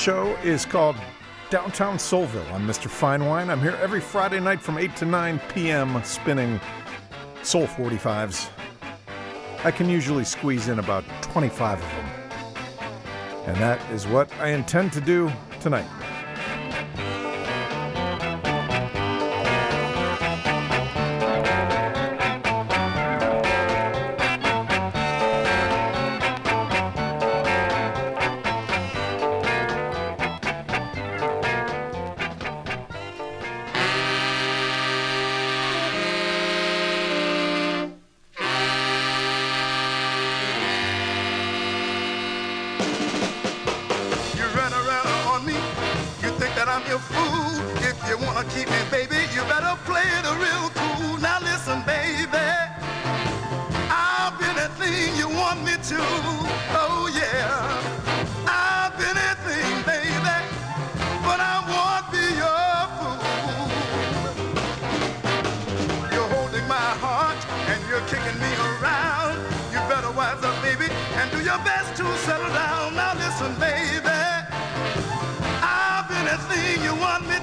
show is called Downtown Soulville. I'm Mr. Fine Wine. I'm here every Friday night from 8 to 9 p.m. spinning Soul 45s. I can usually squeeze in about 25 of them. And that is what I intend to do tonight.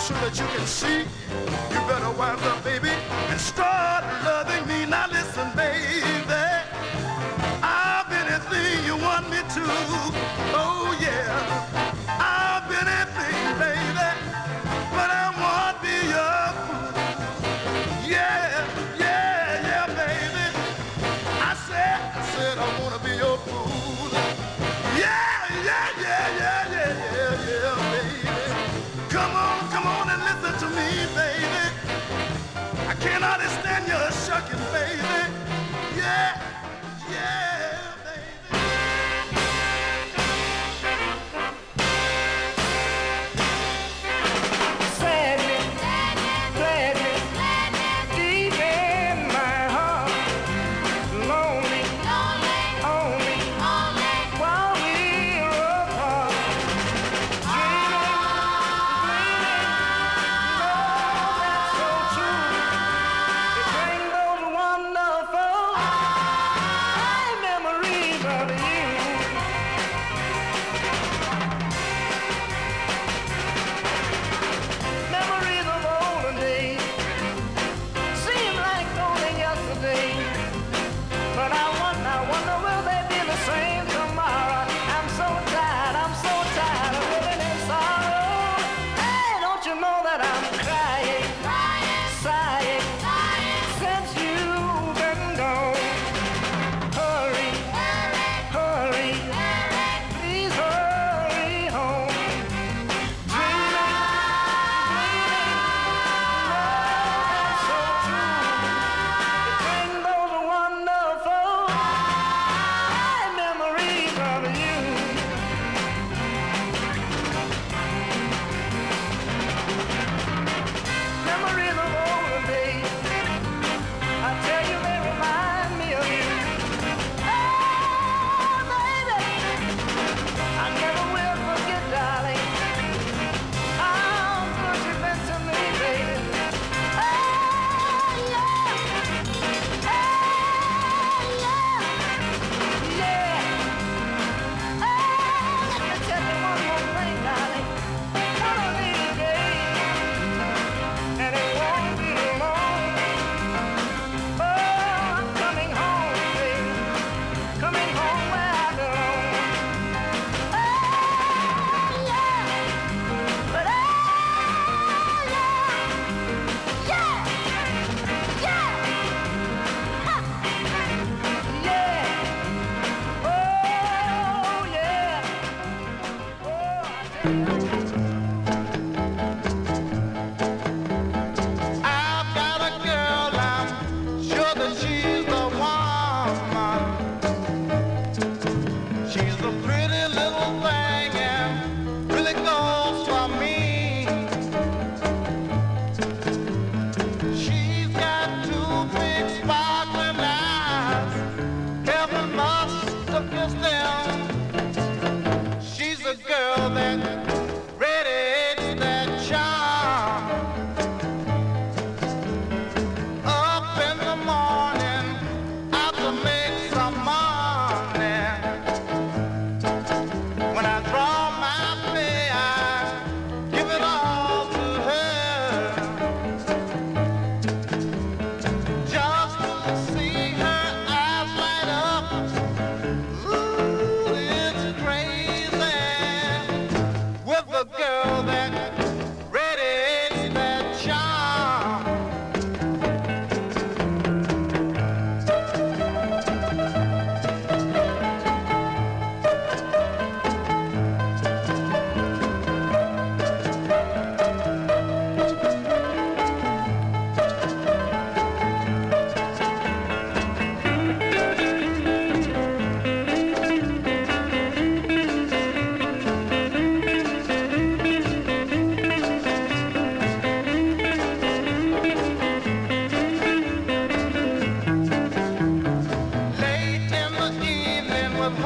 so that you can see. You better wise up, baby, and start loving me. Now listen, baby, I've been anything you want me to. Oh yeah, I've been anything, baby.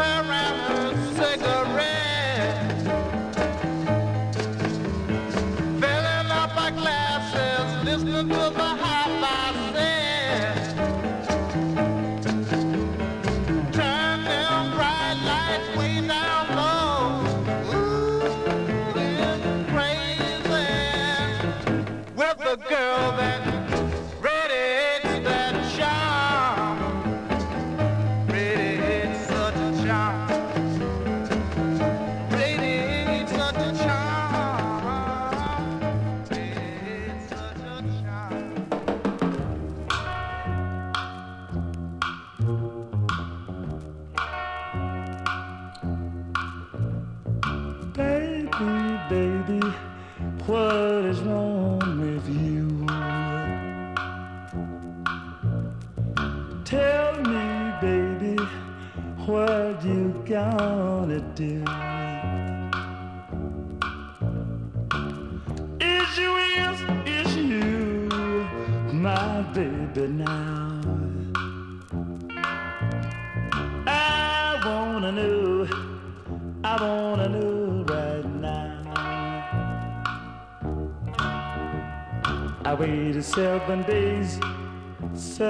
around.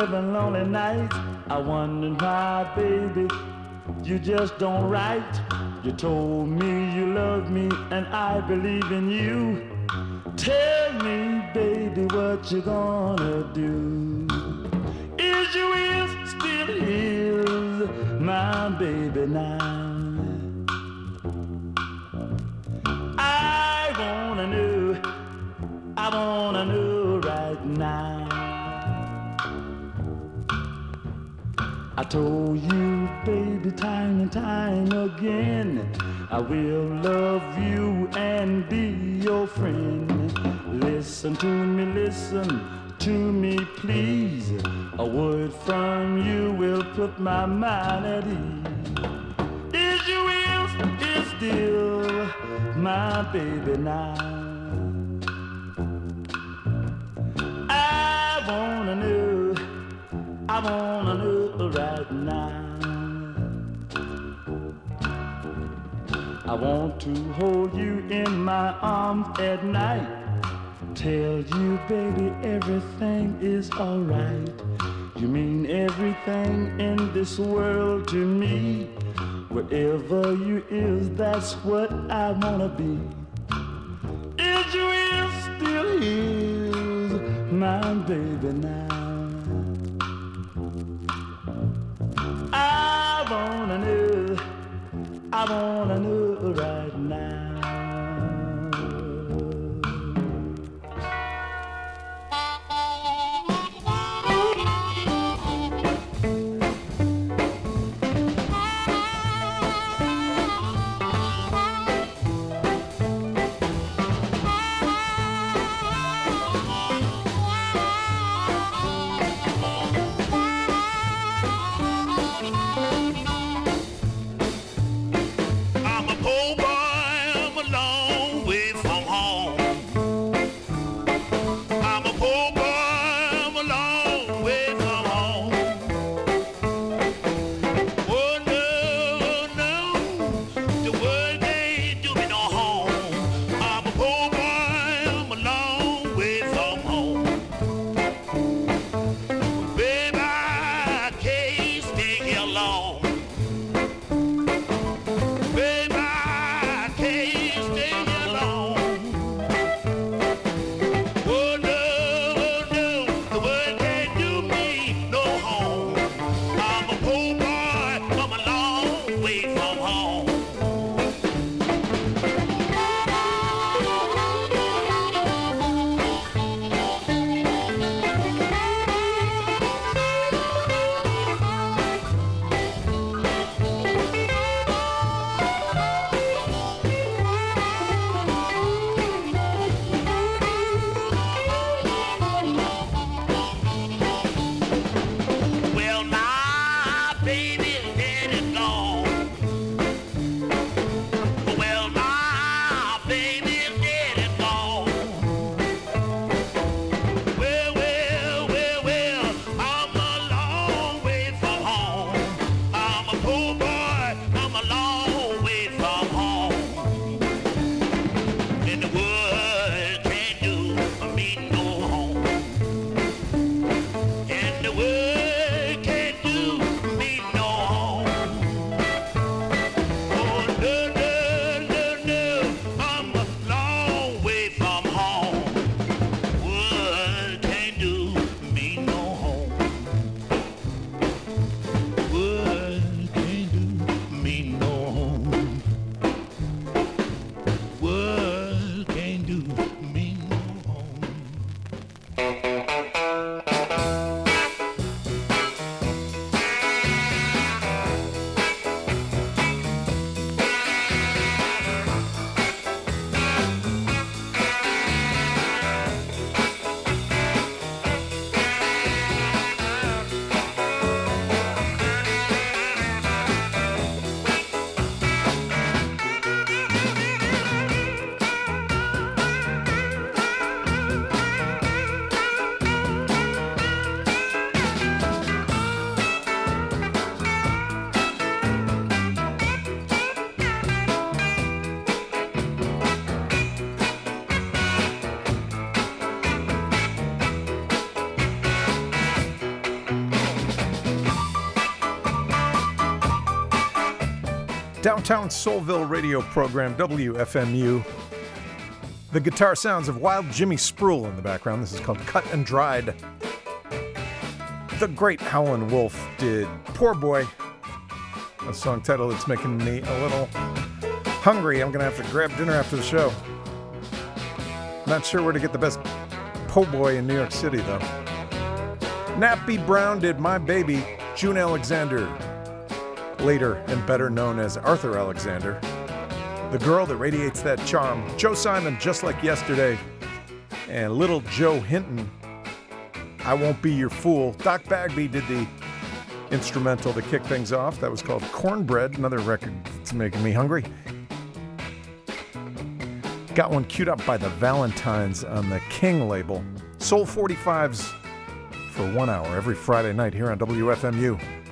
Seven lonely nights. I wondered why, baby, you just don't write. You told me you love me and I believe in you. Tell me, baby, what you gonna do? Is you is still is my baby now? I wanna know, I wanna know right now. I told you, baby, time and time again, I will love you and be your friend. Listen to me, listen to me, please. A word from you will put my mind at ease. Is you is, is still my baby now? I wanna know, I wanna know I want to hold you in my arms at night. Tell you, baby, everything is alright. You mean everything in this world to me. Wherever you is, that's what I wanna be. Is you is still is my baby now. I wanna know, I wanna know right now. Downtown Soulville radio program, WFMU. The guitar sounds of Wild Jimmy Spruill in the background. This is called Cut and Dried. The great Howlin' Wolf did Poor Boy, a song title that's making me a little hungry. I'm going to have to grab dinner after the show. Not sure where to get the best po' boy in New York City, though. Nappy Brown did My Baby, June Alexander, later and better known as Arthur Alexander. The girl that radiates that charm, Joe Simon, just like yesterday, and little Joe Hinton, I Won't Be Your Fool. Doc Bagby did the instrumental to kick things off. That was called Cornbread, another record that's making me hungry. Got one queued up by the Valentines on the King label. Soul 45s for one hour every Friday night here on WFMU.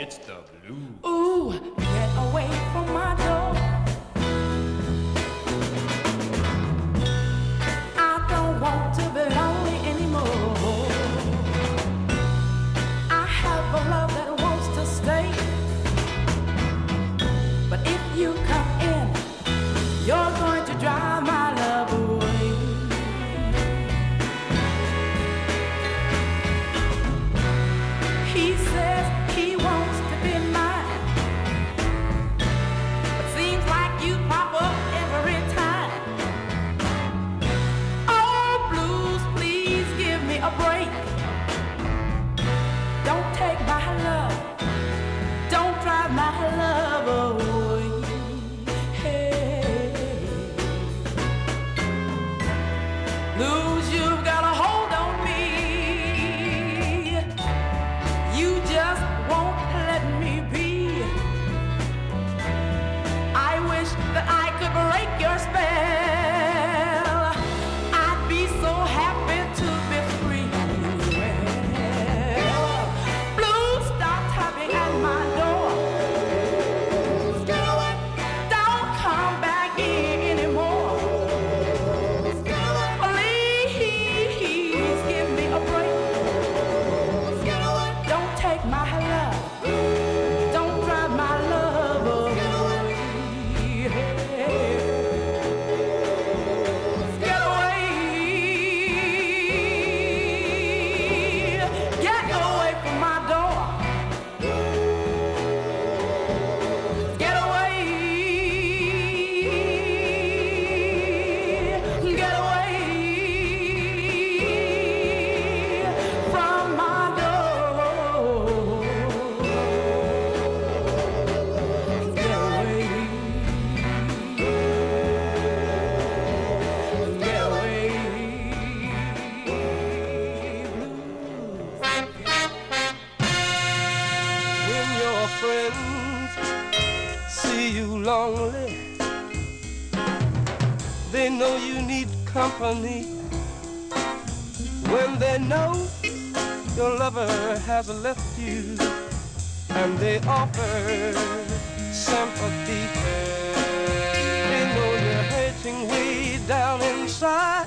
It's the blues. Ooh, get away from my door. Company when they know your lover has left you and they offer sympathy. They know you're hurting way down inside.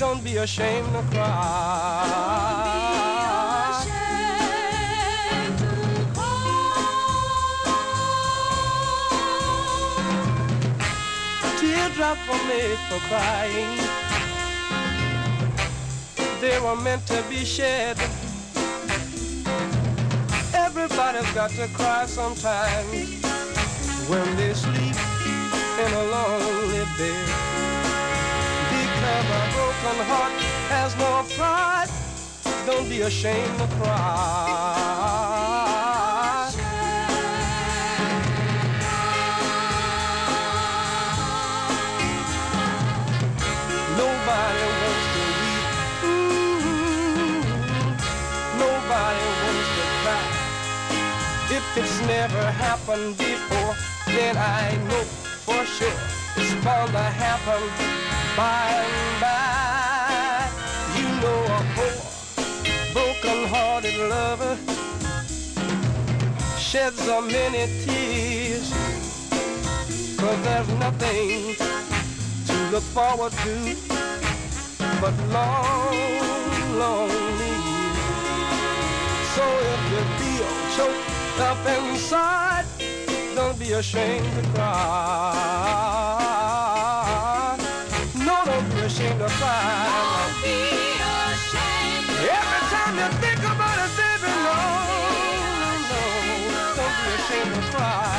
Don't be ashamed to cry. Teardrop for me for crying. They were meant to be shed. Everybody's got to cry sometimes when they sleep in a lonely bed. Because a broken heart has no pride. Don't be ashamed to cry. It's never happened before, then I know for sure it's bound to happen by and by. You know a poor, broken-hearted lover sheds a many tears, cause there's nothing to look forward to but long, lonely years. So if you feel choked up inside. Don't be ashamed to cry. No, don't be ashamed to cry. Don't be ashamed. Every time you think about it, baby, no, no, don't be ashamed to cry.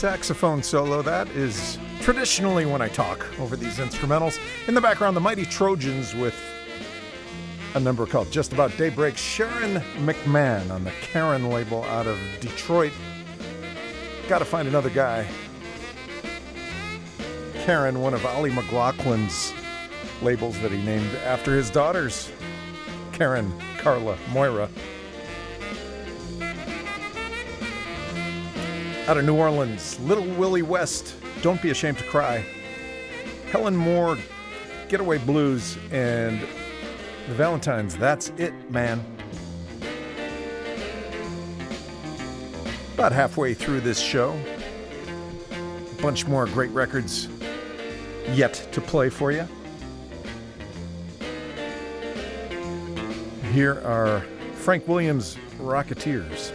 Saxophone solo, that is traditionally when I talk over these instrumentals. In the background, the Mighty Trojans with a number called Just About Daybreak. Sharon McMahon on the Karen label out of Detroit. Gotta find another guy. Karen, one of Ollie McLaughlin's labels that he named after his daughters Karen, Carla, Moira. Out of New Orleans, Little Willie West, Don't Be Ashamed to Cry. Helen Moore, Getaway Blues, and the Valentines, That's It, Man. About halfway through this show. A bunch more great records yet to play for you. Here are Frank Williams' Rocketeers.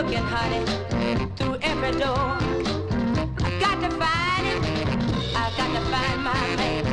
Looking, honey, through every door. I've got to find it. I've got to find my man.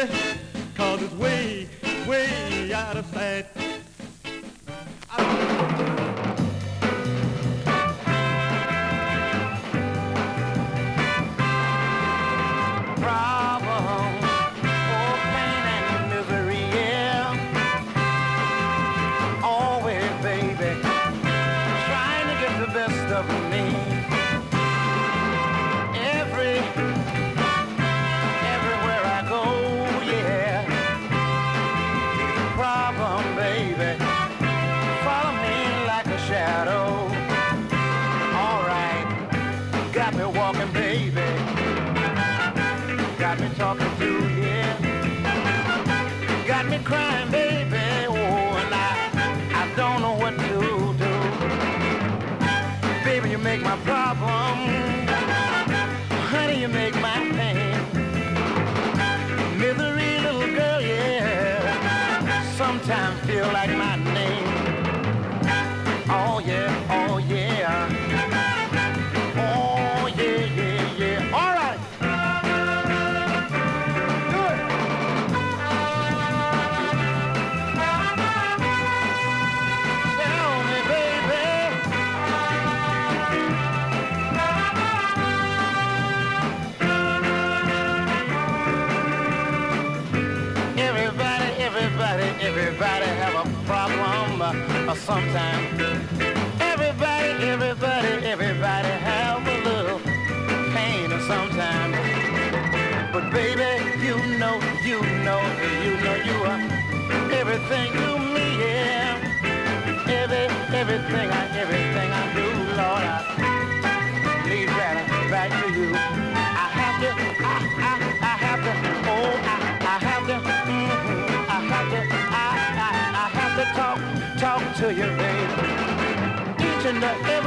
Yeah. Everybody, have a problem uh, sometimes. Everybody, everybody, everybody have a little pain sometimes. But baby, you know, you know, you know you are everything to me, yeah. Every, everything I, everything you, baby. Each and every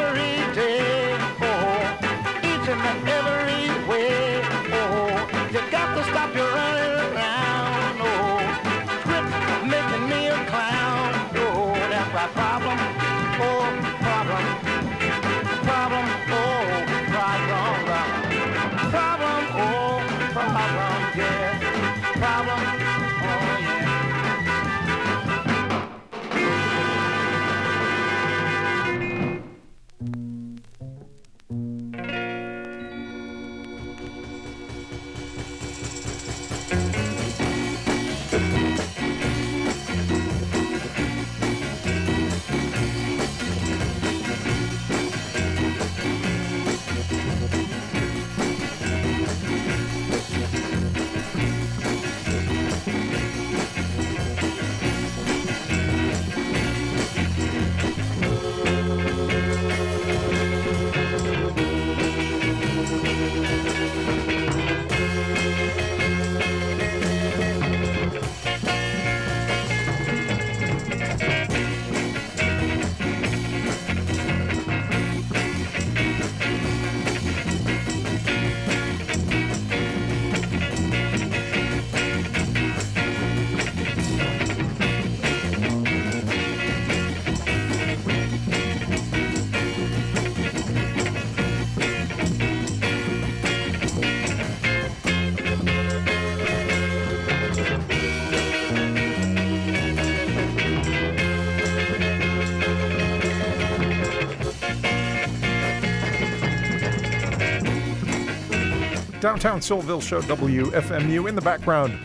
Downtown Soulville Show, WFMU. In the background,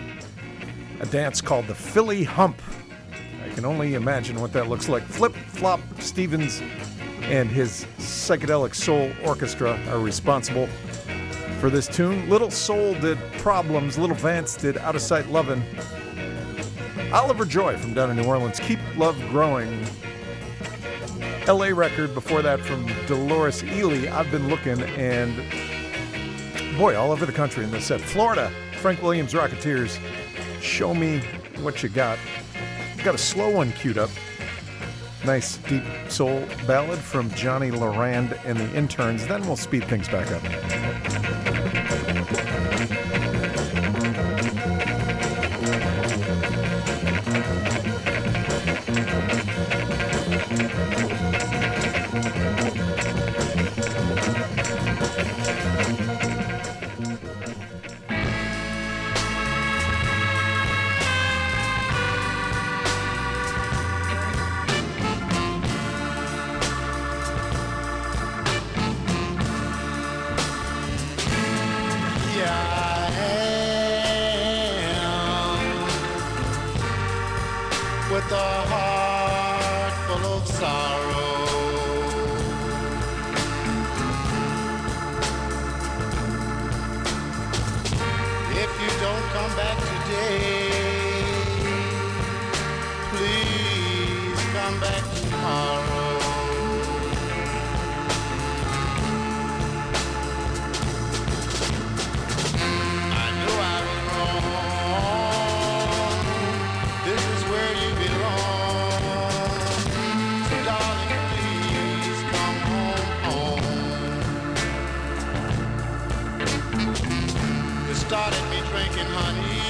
a dance called the Philly Hump. I can only imagine what that looks like. Flip Flop Stevens and his psychedelic soul orchestra are responsible for this tune. Little Soul did Problems, Little Vance did Out of Sight Lovin'. Oliver Joy from down in New Orleans, Keep Love Growing. LA record before that from Deloris Ealy, I've been looking, and boy, all over the country in this set. Florida, Frank Williams Rocketeers, Show Me What You Got. Got a slow one queued up. Nice deep soul ballad from Johnny Larand and the Internes. Then we'll speed things back up. Drinking honey,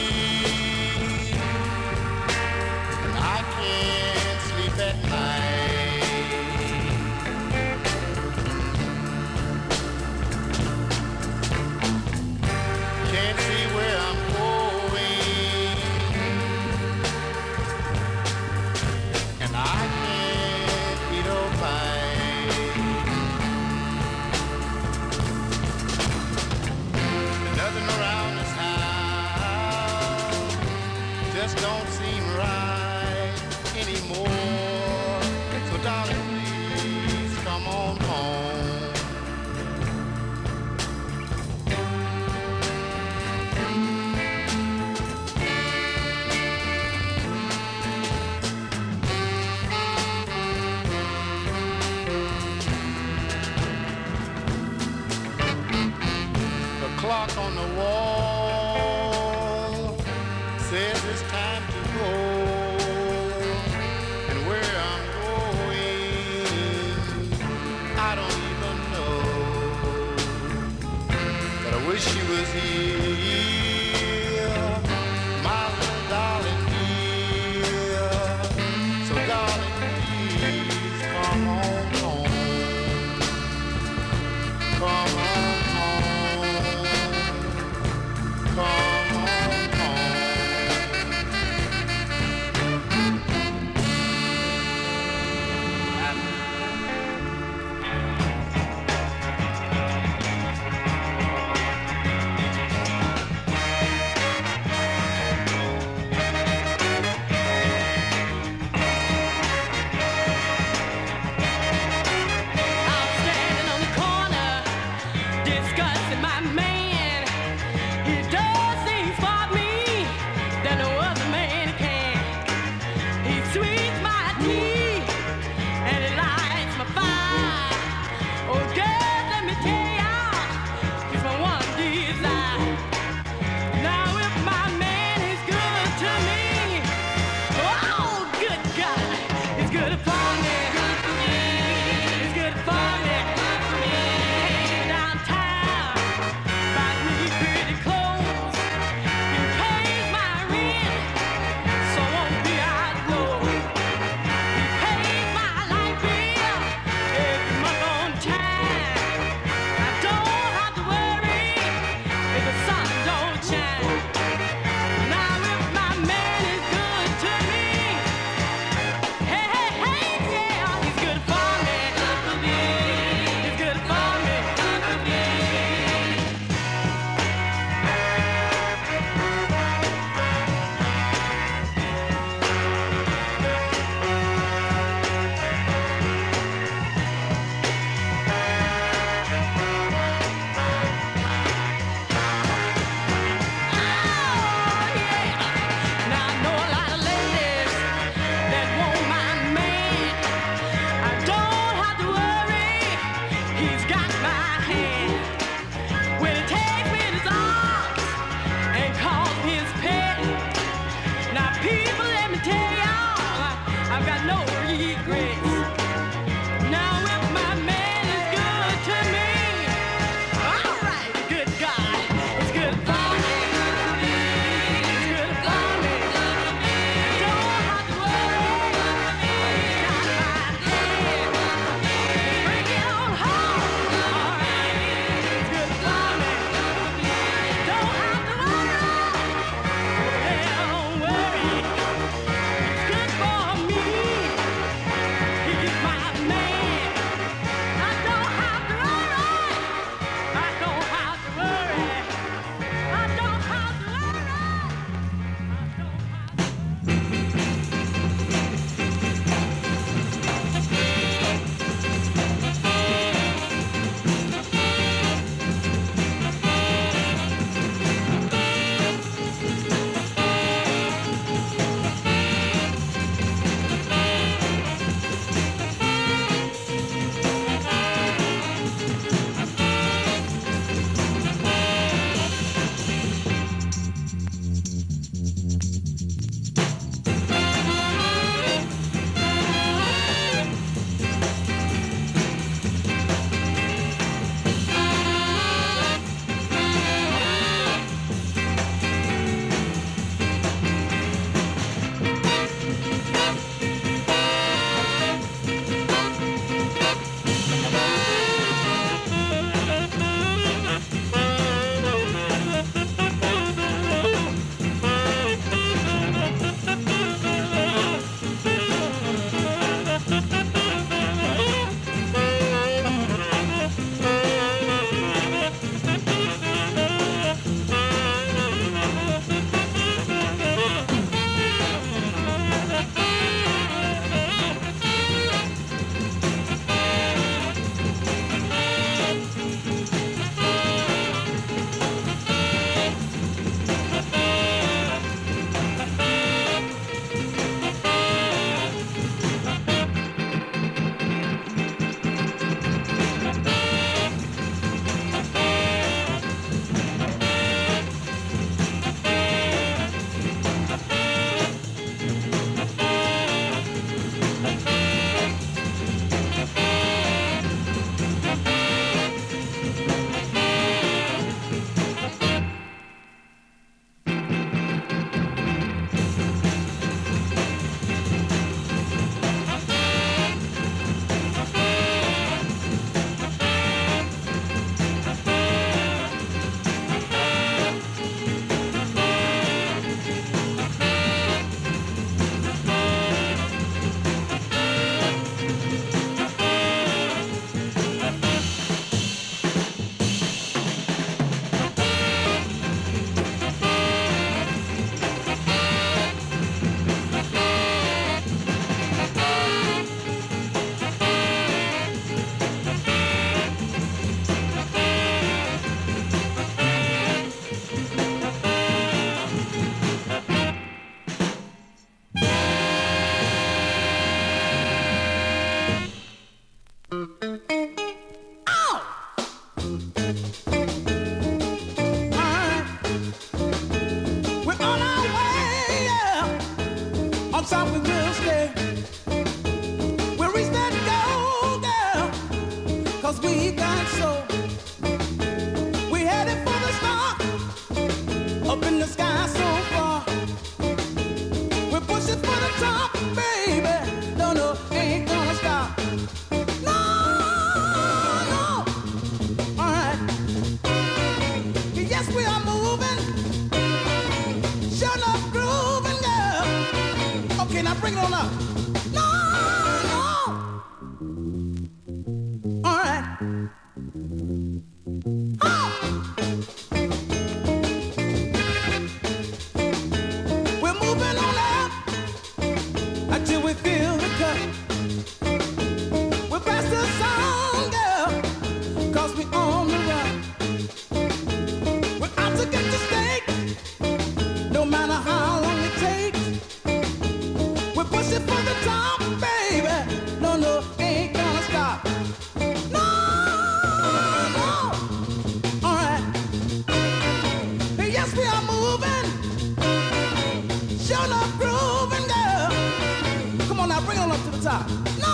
up to the top. No,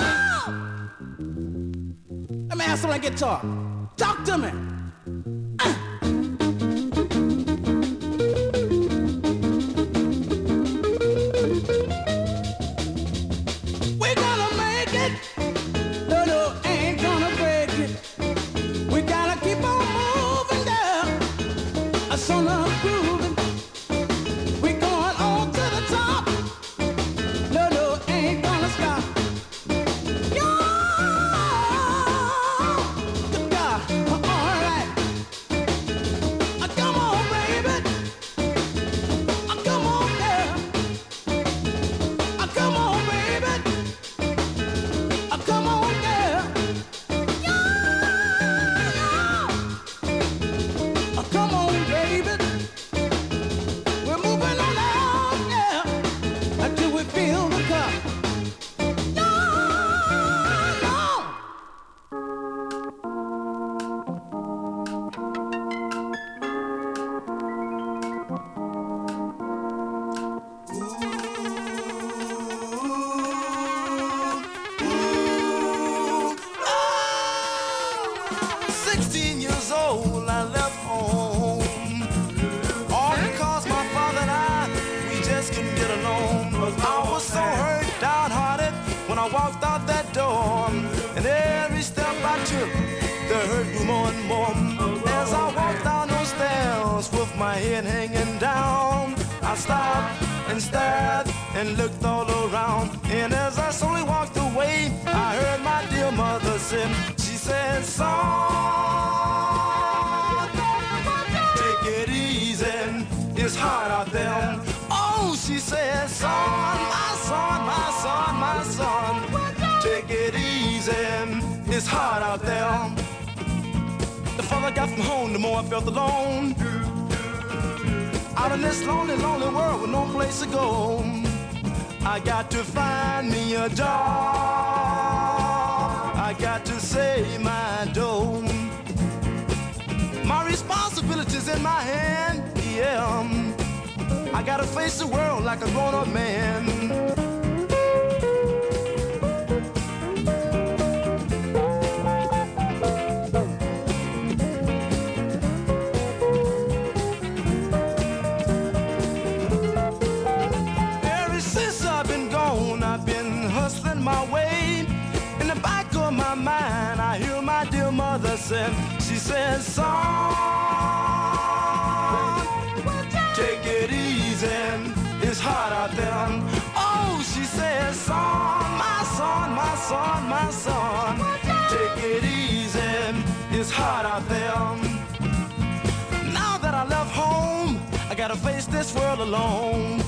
no. Let me have someone talk. Talk to me. got from home, the more I felt alone. Out in this lonely, lonely world with no place to go, I got to find me a job. I got to save my dough. My responsibility's in my hand, yeah. I gotta face the world like a grown up man. dancing. She says, son, take it easy. It's hot out there. Oh, she says, son, my son, my son, my son, take it easy. It's hot out there. Now that I left home, I gotta face this world alone.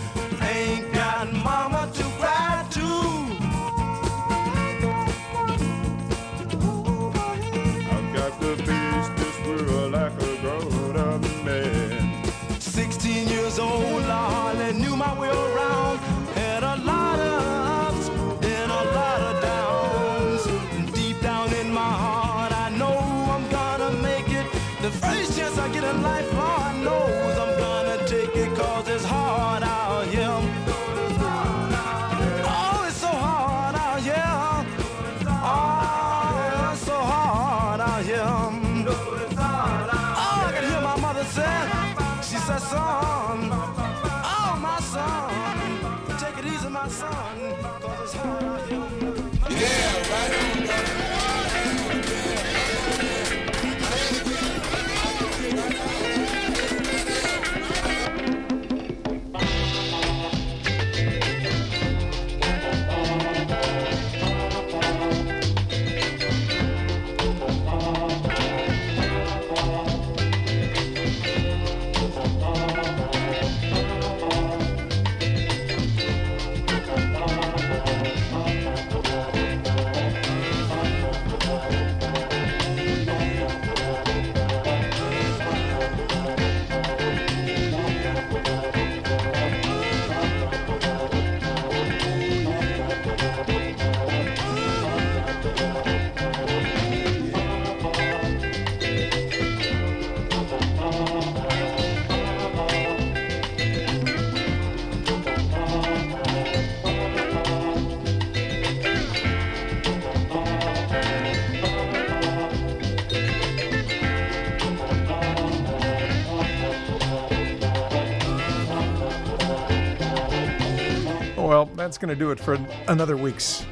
That's going to do it for another week's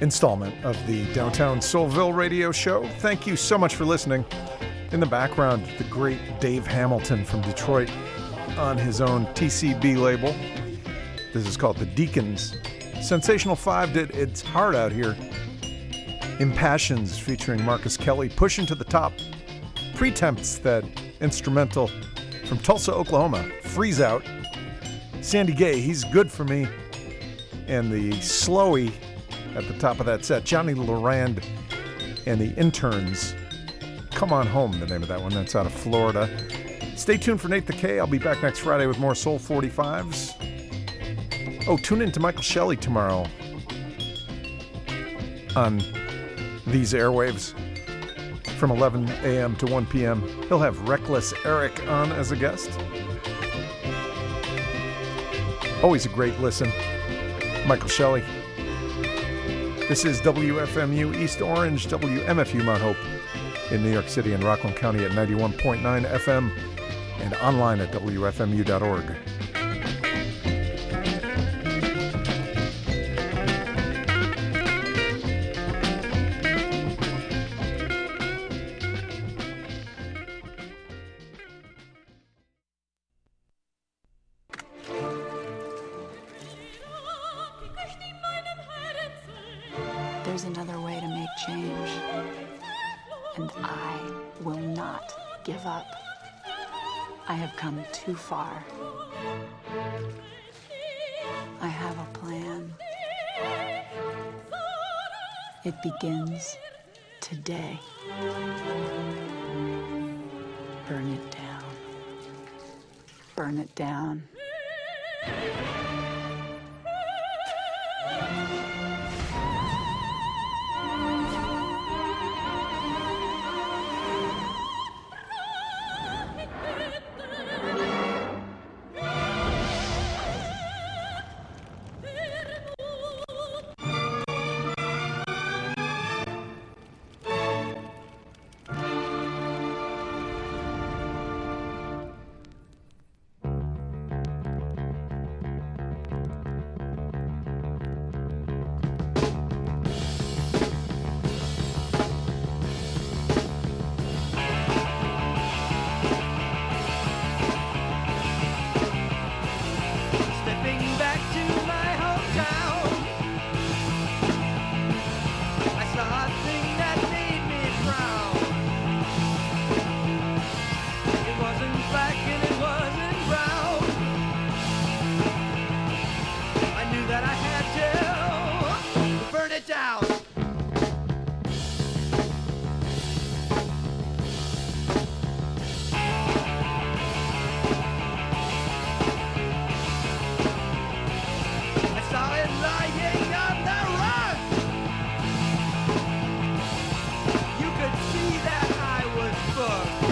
installment of the Downtown Soulville radio show. Thank you so much for listening. In the background, the great Dave Hamilton from Detroit on his own TCB label. This is called The Deacons. Sensational 5 did It's Hard Out Here. Impassions featuring Marcus Kelly pushing to the top. Pretempts, that instrumental from Tulsa, Oklahoma. Freeze Out. Sandy Gaye, he's good for me. And the slowy at the top of that set, Johnny Larand and the Internes. Come on home, the name of that one. That's out of Florida. Stay tuned for Nate the K. I'll be back next Friday with more Soul 45s. Oh, tune in to Michael Shelley tomorrow on these airwaves from 11 a.m. to 1 p.m. He'll have Reckless Eric on as a guest. Always a great listen. Michael Shelley. This is WFMU East Orange, WMFU Mount Hope in New York City and Rockland County at 91.9 FM and online at WFMU.org. today. Burn it down. Burn it down. Pittsburgh.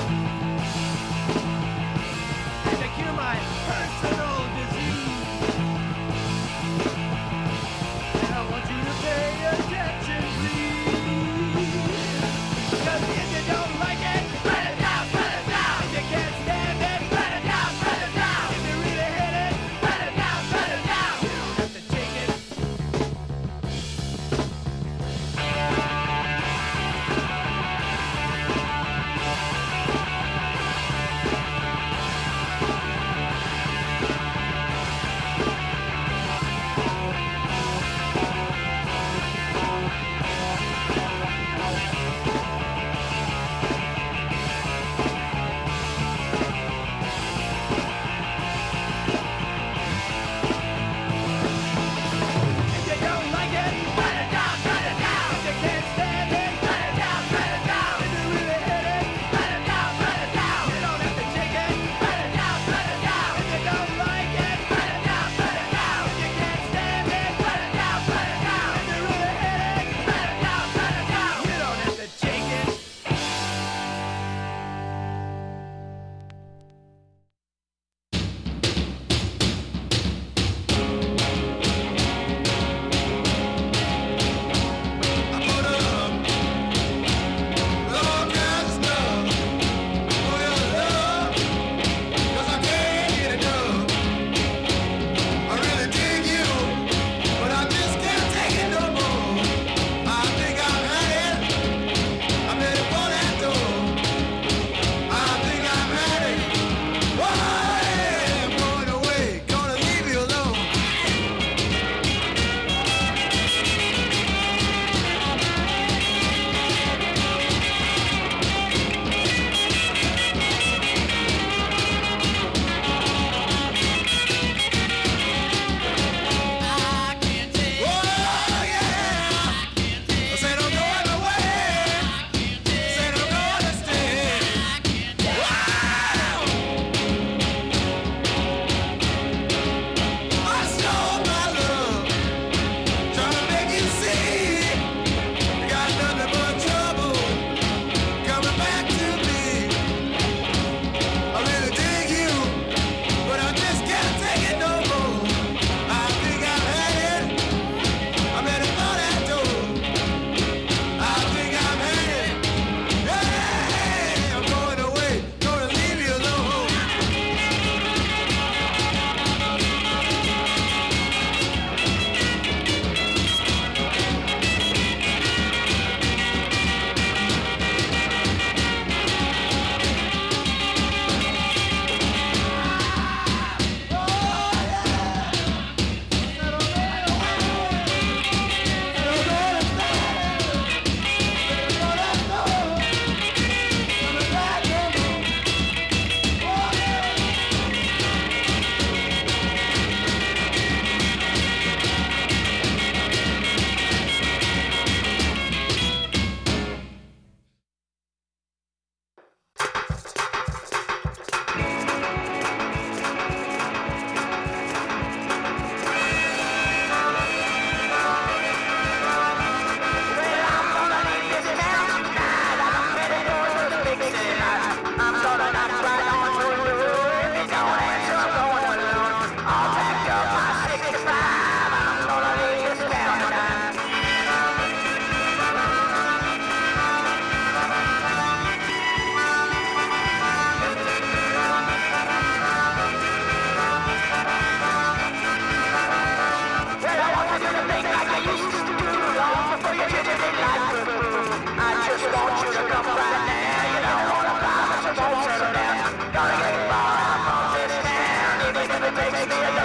baby, baby.